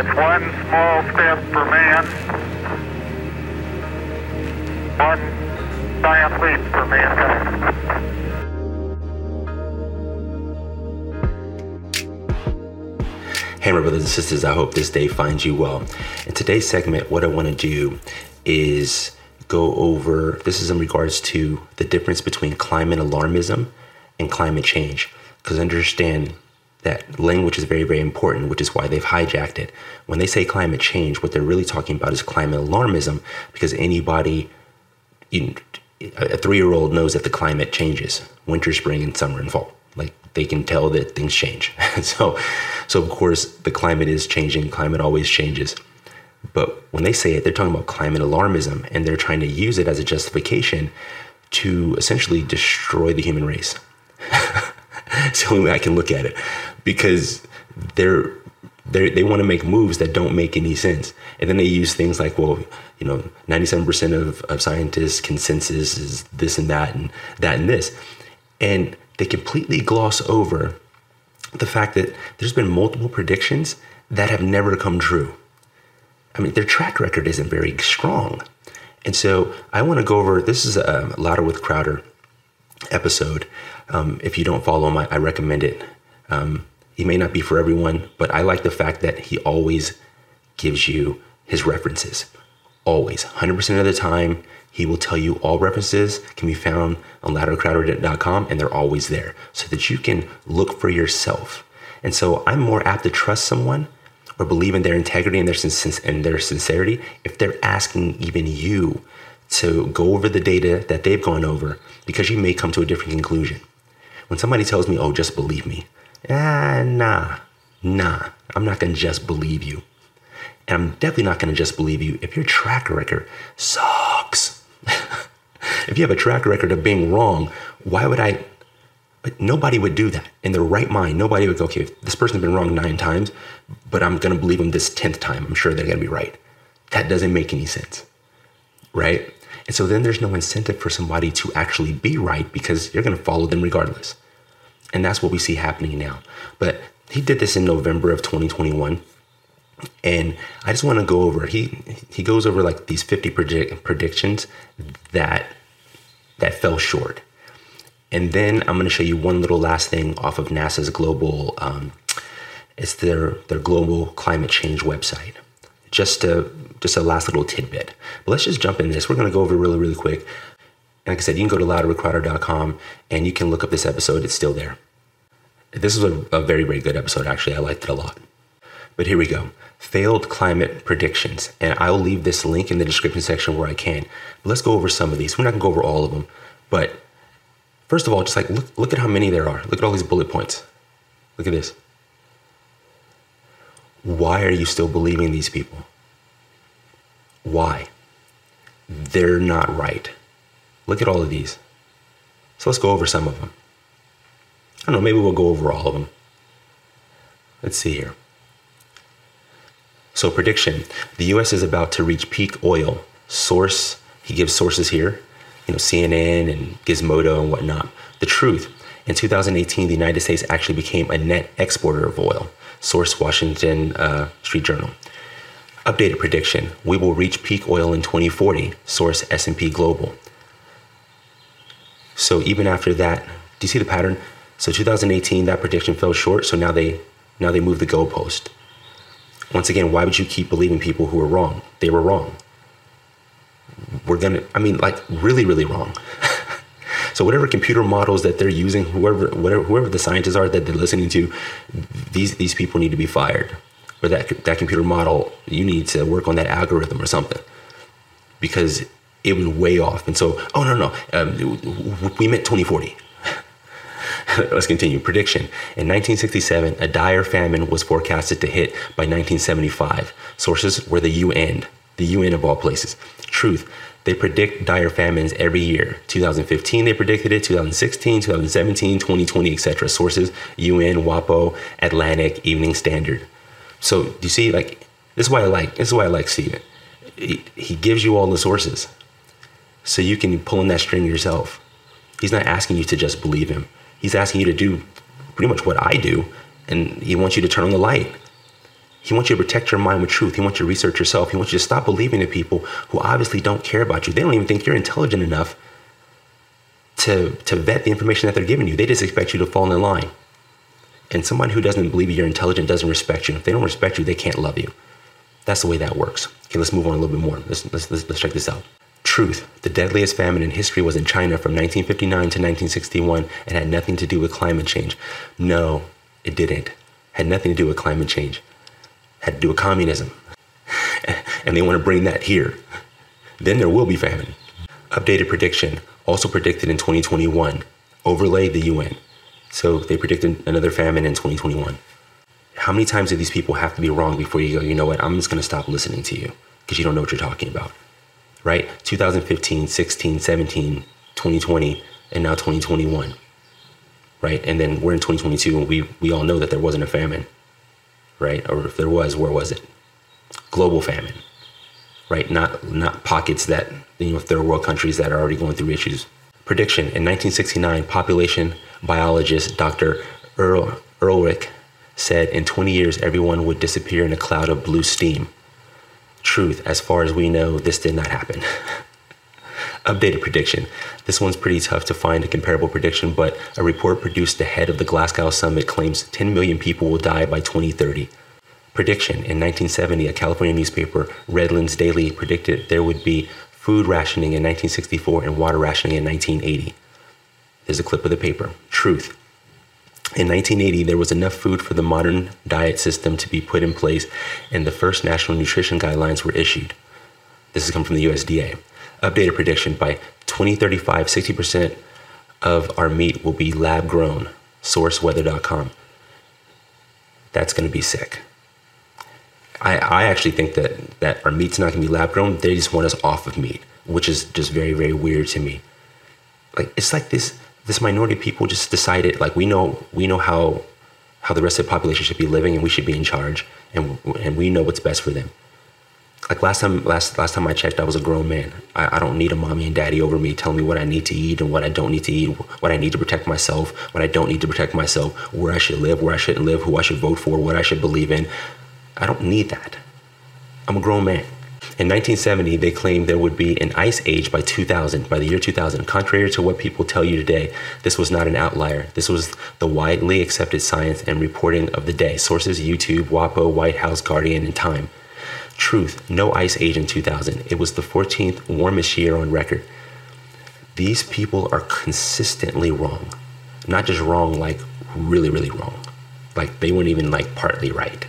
It's one small step for man, one giant leap for mankind. Hey, my brothers and sisters, I hope this day finds you well. In today's segment, what I want to do is go over this is in regards to the difference between climate alarmism and climate change. Because understand that language is very, very important, which is why they've hijacked it. When they say climate change, what they're really talking about is climate alarmism, because anybody, you, a three year old knows that the climate changes winter, spring, and summer and fall. Like they can tell that things change. so, so of course, the climate is changing. Climate always changes. But when they say it, they're talking about climate alarmism, and they're trying to use it as a justification to essentially destroy the human race. it's the only way I can look at it, because they're they they want to make moves that don't make any sense, and then they use things like, well, you know, ninety seven percent of of scientists' consensus is this and that and that and this, and they completely gloss over the fact that there's been multiple predictions that have never come true. I mean, their track record isn't very strong. And so I want to go over this is a Louder with Crowder episode. Um, if you don't follow him, I, I recommend it. Um, he may not be for everyone, but I like the fact that he always gives you his references. Always, 100% of the time, he will tell you all references can be found on loudercrowder.com and they're always there so that you can look for yourself. And so I'm more apt to trust someone or believe in their integrity and their, and their sincerity if they're asking even you to go over the data that they've gone over because you may come to a different conclusion. When somebody tells me, oh, just believe me, ah, nah, nah, I'm not gonna just believe you. And I'm definitely not gonna just believe you if your track record sucks. if you have a track record of being wrong, why would I? But nobody would do that in their right mind. Nobody would go, okay, this person's been wrong nine times, but I'm going to believe them this 10th time. I'm sure they're going to be right. That doesn't make any sense. Right? And so then there's no incentive for somebody to actually be right because you're going to follow them regardless. And that's what we see happening now. But he did this in November of 2021 and I just want to go over he he goes over like these 50 predict, predictions that that fell short. And then I'm going to show you one little last thing off of NASA's global um, it's their their global climate change website. Just a just a last little tidbit. But let's just jump in this. We're going to go over really really quick. Like I said, you can go to louderwithcrowder.com and you can look up this episode. It's still there. This is a, a very very good episode actually. I liked it a lot. But here we go failed climate predictions. And I'll leave this link in the description section where I can. But let's go over some of these. We're not gonna go over all of them, but first of all, just like look, look at how many there are. Look at all these bullet points. Look at this. Why are you still believing these people? Why? They're not right. Look at all of these. So let's go over some of them. I don't know, maybe we'll go over all of them. Let's see here. So, prediction the US is about to reach peak oil. Source, he gives sources here, you know, CNN and Gizmodo and whatnot. The truth in 2018, the United States actually became a net exporter of oil. Source, Washington uh, Street Journal. Updated prediction: We will reach peak oil in 2040. Source: S&P Global. So even after that, do you see the pattern? So 2018, that prediction fell short. So now they now they move the goalpost. Once again, why would you keep believing people who are wrong? They were wrong. We're gonna, I mean, like really, really wrong. so whatever computer models that they're using, whoever, whatever, whoever the scientists are that they're listening to, these these people need to be fired. Or that that computer model, you need to work on that algorithm or something, because it was way off. And so, oh no, no, um, we meant 2040. Let's continue. Prediction. In 1967, a dire famine was forecasted to hit by 1975. Sources were the UN, the UN of all places. Truth. They predict dire famines every year. 2015, they predicted it. 2016, 2017, 2020, etc. Sources: UN, WAPO, Atlantic, Evening Standard. So do you see? Like this is why I like. This is why I like Steven. He, he gives you all the sources, so you can pull in that string yourself. He's not asking you to just believe him. He's asking you to do pretty much what I do, and he wants you to turn on the light. He wants you to protect your mind with truth. He wants you to research yourself. He wants you to stop believing in people who obviously don't care about you. They don't even think you're intelligent enough to, to vet the information that they're giving you. They just expect you to fall in line. And someone who doesn't believe you're intelligent doesn't respect you. If they don't respect you, they can't love you. That's the way that works. Okay, let's move on a little bit more. Let's, let's, let's, let's check this out. Truth. The deadliest famine in history was in China from 1959 to 1961 and had nothing to do with climate change. No, it didn't. Had nothing to do with climate change. Had to do with communism. And they want to bring that here. Then there will be famine. Updated prediction, also predicted in 2021. Overlay the UN. So they predicted another famine in 2021. How many times do these people have to be wrong before you go, you know what, I'm just going to stop listening to you because you don't know what you're talking about? Right? 2015, 16, 17, 2020, and now 2021. Right? And then we're in 2022 and we, we all know that there wasn't a famine. Right? Or if there was, where was it? Global famine. Right? Not not pockets that you know third world countries that are already going through issues. Prediction in 1969, population biologist Dr. Earl, Ehrlich said in 20 years everyone would disappear in a cloud of blue steam. Truth, as far as we know, this did not happen. Updated prediction. This one's pretty tough to find a comparable prediction, but a report produced ahead of the Glasgow summit claims 10 million people will die by 2030. Prediction In 1970, a California newspaper, Redlands Daily, predicted there would be food rationing in 1964 and water rationing in 1980. There's a clip of the paper. Truth. In 1980, there was enough food for the modern diet system to be put in place, and the first national nutrition guidelines were issued. This has come from the USDA. Updated prediction by 2035, 60% of our meat will be lab grown. Sourceweather.com. That's going to be sick. I, I actually think that, that our meat's not going to be lab grown. They just want us off of meat, which is just very, very weird to me. Like, it's like this this minority people just decided like we know we know how how the rest of the population should be living and we should be in charge and and we know what's best for them. Like last time last last time i checked i was a grown man. I, I don't need a mommy and daddy over me telling me what i need to eat and what i don't need to eat what i need to protect myself what i don't need to protect myself where i should live where i shouldn't live who i should vote for what i should believe in. I don't need that. I'm a grown man in 1970, they claimed there would be an ice age by 2000, by the year 2000. Contrary to what people tell you today, this was not an outlier. This was the widely accepted science and reporting of the day. Sources YouTube, WAPO, White House, Guardian, and Time. Truth, no ice age in 2000. It was the 14th warmest year on record. These people are consistently wrong. Not just wrong, like really, really wrong. Like they weren't even like partly right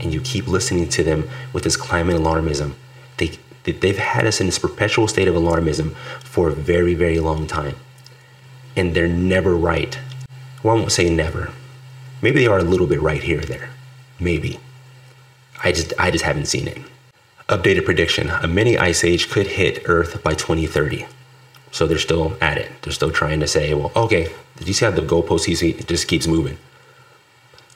and you keep listening to them with this climate alarmism, they, they've had us in this perpetual state of alarmism for a very, very long time. And they're never right. Well, I won't say never. Maybe they are a little bit right here or there. Maybe. I just, I just haven't seen it. Updated prediction a mini ice age could hit Earth by 2030. So they're still at it. They're still trying to say, well, okay, did you see how the goalpost just keeps moving?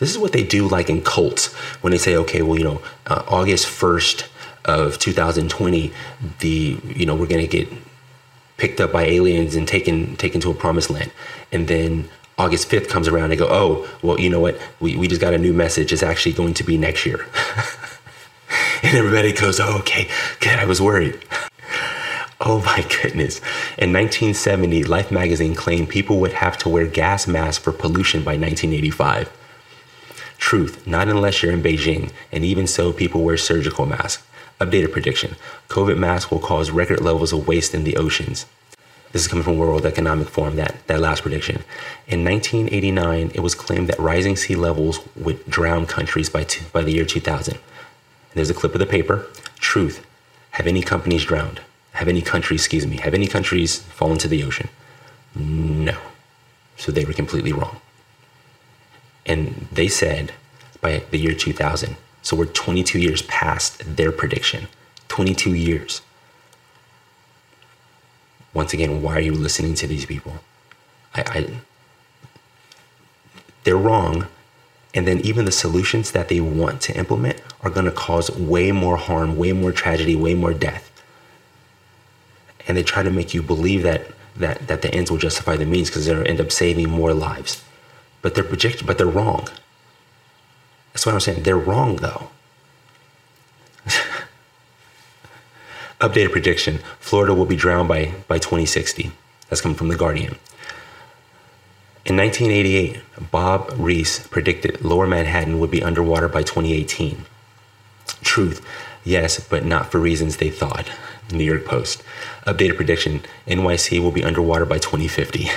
This is what they do, like in cults, when they say, okay, well, you know, uh, August 1st of 2020, the, you know, we're going to get picked up by aliens and taken, taken to a promised land. And then August 5th comes around they go, oh, well, you know what? We, we just got a new message. It's actually going to be next year. and everybody goes, oh, okay, good. I was worried. Oh my goodness. In 1970, Life magazine claimed people would have to wear gas masks for pollution by 1985. Truth, not unless you're in Beijing, and even so, people wear surgical masks. Updated prediction COVID masks will cause record levels of waste in the oceans. This is coming from World Economic Forum, that, that last prediction. In 1989, it was claimed that rising sea levels would drown countries by, by the year 2000. And there's a clip of the paper. Truth. Have any companies drowned? Have any countries, excuse me, have any countries fallen to the ocean? No. So they were completely wrong. And they said by the year 2000. So we're 22 years past their prediction. 22 years. Once again, why are you listening to these people? I, I they're wrong. And then even the solutions that they want to implement are going to cause way more harm, way more tragedy, way more death. And they try to make you believe that that, that the ends will justify the means because they'll end up saving more lives but they're project- but they're wrong. That's what I'm saying. They're wrong though. Updated prediction Florida will be drowned by, by 2060. That's coming from The Guardian. In 1988, Bob Reiss predicted lower Manhattan would be underwater by 2018. Truth, yes, but not for reasons they thought. New York Post. Updated prediction NYC will be underwater by 2050.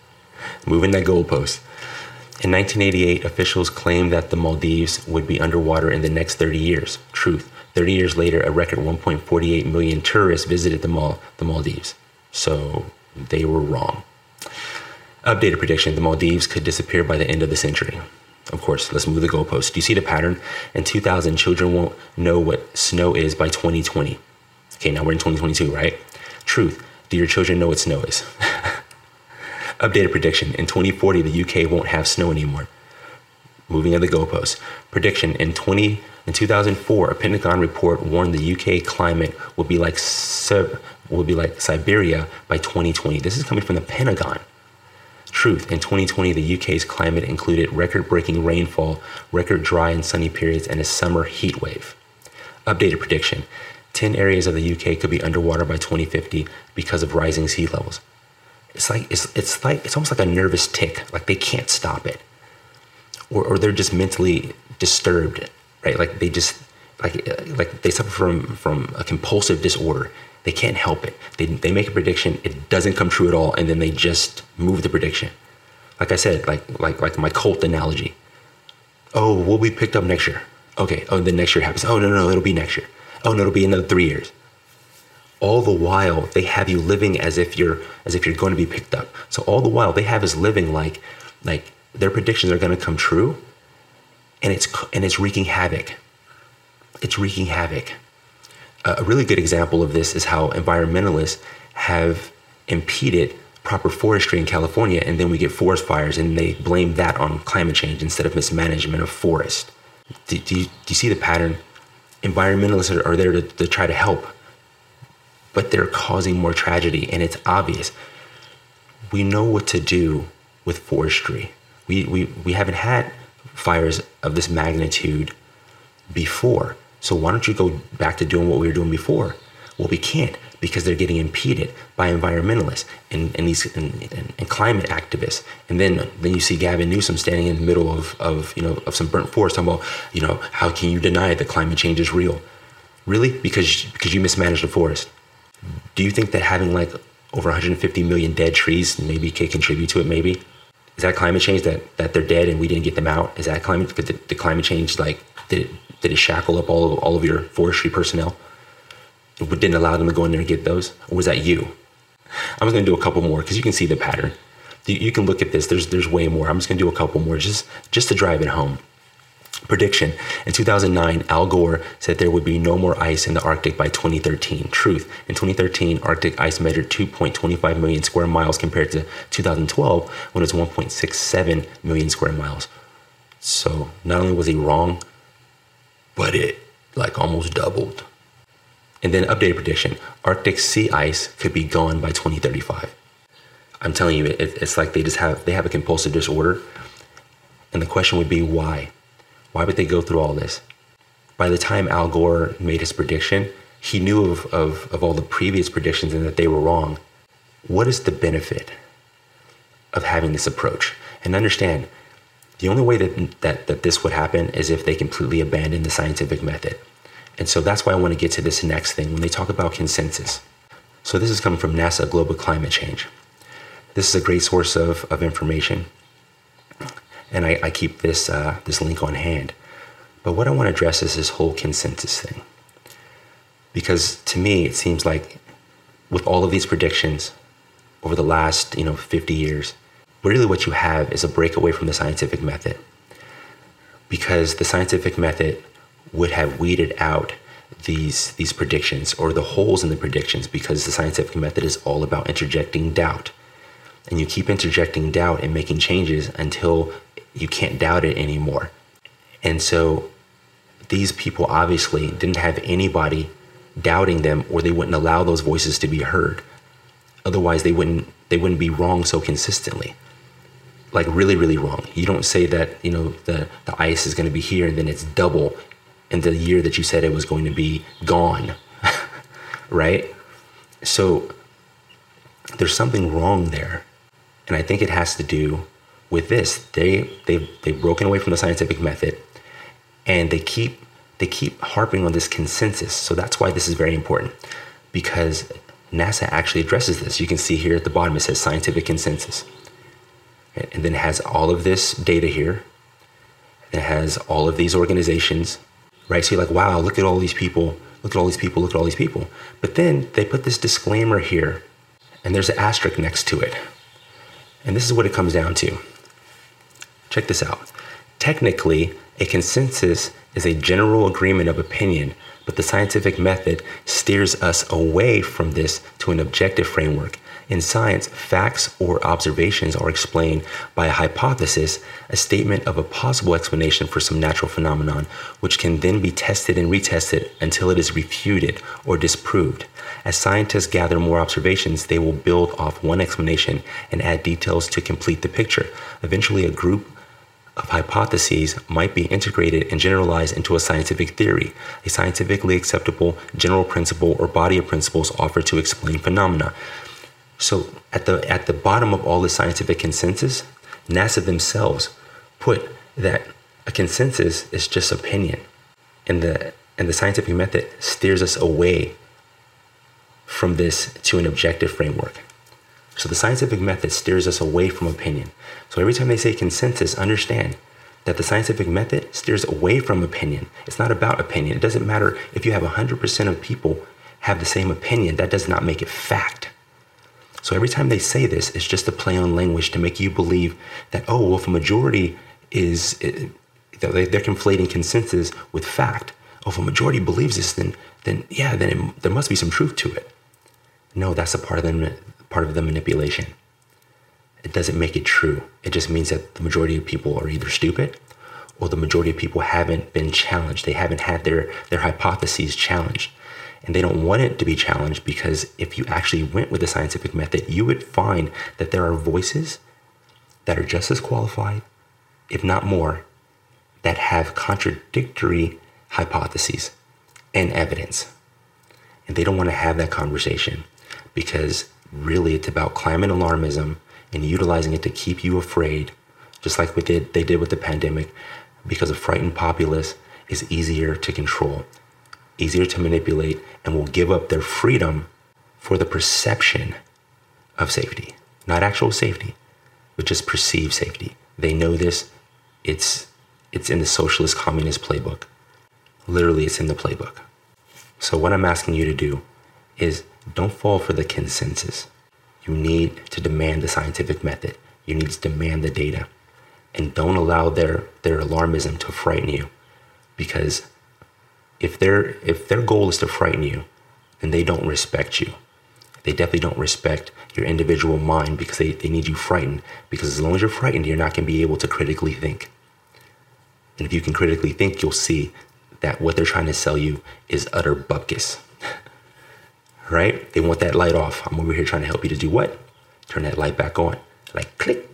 Moving that goalpost. In 1988, officials claimed that the Maldives would be underwater in the next 30 years. Truth. 30 years later, a record 1.48 million tourists visited the, Mal- the Maldives. So they were wrong. Updated prediction the Maldives could disappear by the end of the century. Of course, let's move the goalpost. Do you see the pattern? In 2000, children won't know what snow is by 2020. Okay, now we're in 2022, right? Truth. Do your children know what snow is? Updated prediction. In 2040, the UK won't have snow anymore. Moving of the goalpost. Prediction. In 20 in 2004, a Pentagon report warned the UK climate will be like will be like Siberia by 2020. This is coming from the Pentagon. Truth. In 2020, the UK's climate included record-breaking rainfall, record dry and sunny periods, and a summer heat wave. Updated prediction. 10 areas of the UK could be underwater by 2050 because of rising sea levels. It's like it's it's like it's almost like a nervous tic, like they can't stop it. Or or they're just mentally disturbed, right? Like they just like like they suffer from from a compulsive disorder. They can't help it. They they make a prediction, it doesn't come true at all, and then they just move the prediction. Like I said, like like like my cult analogy. Oh, we'll be picked up next year. Okay. Oh, then next year happens. Oh no no, it'll be next year oh no, it'll be another three years. All the while they have you living as if you're as if you're going to be picked up. So all the while they have us living like like their predictions are going to come true, and it's and it's wreaking havoc. It's wreaking havoc. a really good example of this is how environmentalists have impeded proper forestry in California, and then we get forest fires, and they blame that on climate change instead of mismanagement of forest. Do, do, you, do you see the pattern? environmentalists are, are there to, to try to help, but they're causing more tragedy, and it's obvious. We know what to do with forestry. We, we, we haven't had fires of this magnitude before. So why don't you go back to doing what we were doing before? Well, we can't because they're getting impeded by environmentalists and, and these and, and, and, climate activists. And then then you see Gavin Newsom standing in the middle of, of you know of some burnt forest talking about, you know, how can you deny that climate change is real? Really? Because because you mismanaged the forest. Do you think that having like over 150 million dead trees maybe could contribute to it maybe? Is that climate change that, that they're dead and we didn't get them out? Is that climate the, the climate change like did it, did it shackle up all of, all of your forestry personnel? didn't allow them to go in there and get those? Or was that you? I'm just gonna do a couple more because you can see the pattern. You, you can look at this. There's there's way more. I'm just gonna do a couple more just just to drive it home. Prediction In 2009, Al Gore said there would be no more ice in the Arctic by 2013. Truth In 2013, Arctic ice measured 2.25 million square miles compared to 2012 when it was 1.67 million square miles. So not only was he wrong, but it like almost doubled. And then updated prediction Arctic sea ice could be gone by 2035. I'm telling you, it, it's like they just have they have a compulsive disorder. And the question would be why? Why would they go through all this? By the time Al Gore made his prediction, he knew of, of, of all the previous predictions and that they were wrong. What is the benefit of having this approach? And understand, the only way that, that, that this would happen is if they completely abandon the scientific method. And so that's why I want to get to this next thing when they talk about consensus. So this is coming from NASA Global Climate Change. This is a great source of, of information. And I, I keep this, uh, this link on hand. But what I want to address is this whole consensus thing. Because to me, it seems like with all of these predictions over the last you know 50 years, really what you have is a breakaway from the scientific method. Because the scientific method would have weeded out these these predictions or the holes in the predictions because the scientific method is all about interjecting doubt. And you keep interjecting doubt and making changes until you can't doubt it anymore. And so these people obviously didn't have anybody doubting them or they wouldn't allow those voices to be heard. Otherwise they wouldn't they wouldn't be wrong so consistently. like really, really wrong. You don't say that, you know, the, the ice is going to be here and then it's double in the year that you said it was going to be gone. right? So there's something wrong there. And I think it has to do with this. They they they've broken away from the scientific method and they keep they keep harping on this consensus. So that's why this is very important because NASA actually addresses this. You can see here at the bottom it says scientific consensus. And then it has all of this data here. It has all of these organizations, right? So you're like, wow, look at all these people, look at all these people, look at all these people. But then they put this disclaimer here, and there's an asterisk next to it. And this is what it comes down to. Check this out. Technically, a consensus is a general agreement of opinion, but the scientific method steers us away from this to an objective framework. In science, facts or observations are explained by a hypothesis, a statement of a possible explanation for some natural phenomenon, which can then be tested and retested until it is refuted or disproved. As scientists gather more observations, they will build off one explanation and add details to complete the picture. Eventually, a group of hypotheses might be integrated and generalized into a scientific theory, a scientifically acceptable general principle or body of principles offered to explain phenomena. So at the at the bottom of all the scientific consensus, NASA themselves put that a consensus is just opinion. And the and the scientific method steers us away from this to an objective framework. So the scientific method steers us away from opinion. So every time they say consensus, understand that the scientific method steers away from opinion. It's not about opinion. It doesn't matter if you have 100% of people have the same opinion, that does not make it fact. So every time they say this, it's just a play on language to make you believe that, oh, well, if a majority is, eh, they're conflating consensus with fact. Oh, if a majority believes this, then, then yeah, then it, there must be some truth to it. No, that's a part of the, part of the manipulation. It doesn't make it true. It just means that the majority of people are either stupid or the majority of people haven't been challenged. They haven't had their, their hypotheses challenged. And they don't want it to be challenged because if you actually went with the scientific method, you would find that there are voices that are just as qualified, if not more, that have contradictory hypotheses and evidence. And they don't want to have that conversation because really it's about climate alarmism and utilizing it to keep you afraid, just like we did they did with the pandemic, because a frightened populace is easier to control, easier to manipulate, and will give up their freedom for the perception of safety. Not actual safety, but just perceived safety. They know this. It's it's in the socialist communist playbook. Literally, it's in the playbook. So, what I'm asking you to do is don't fall for the consensus. You need to demand the scientific method. You need to demand the data. And don't allow their, their alarmism to frighten you. Because if their if their goal is to frighten you, then they don't respect you. They definitely don't respect your individual mind because they, they need you frightened. Because as long as you're frightened, you're not going to be able to critically think. And if you can critically think, you'll see that what they're trying to sell you is utter bupkis right? They want that light off. I'm over here trying to help you to do what? Turn that light back on. Like click.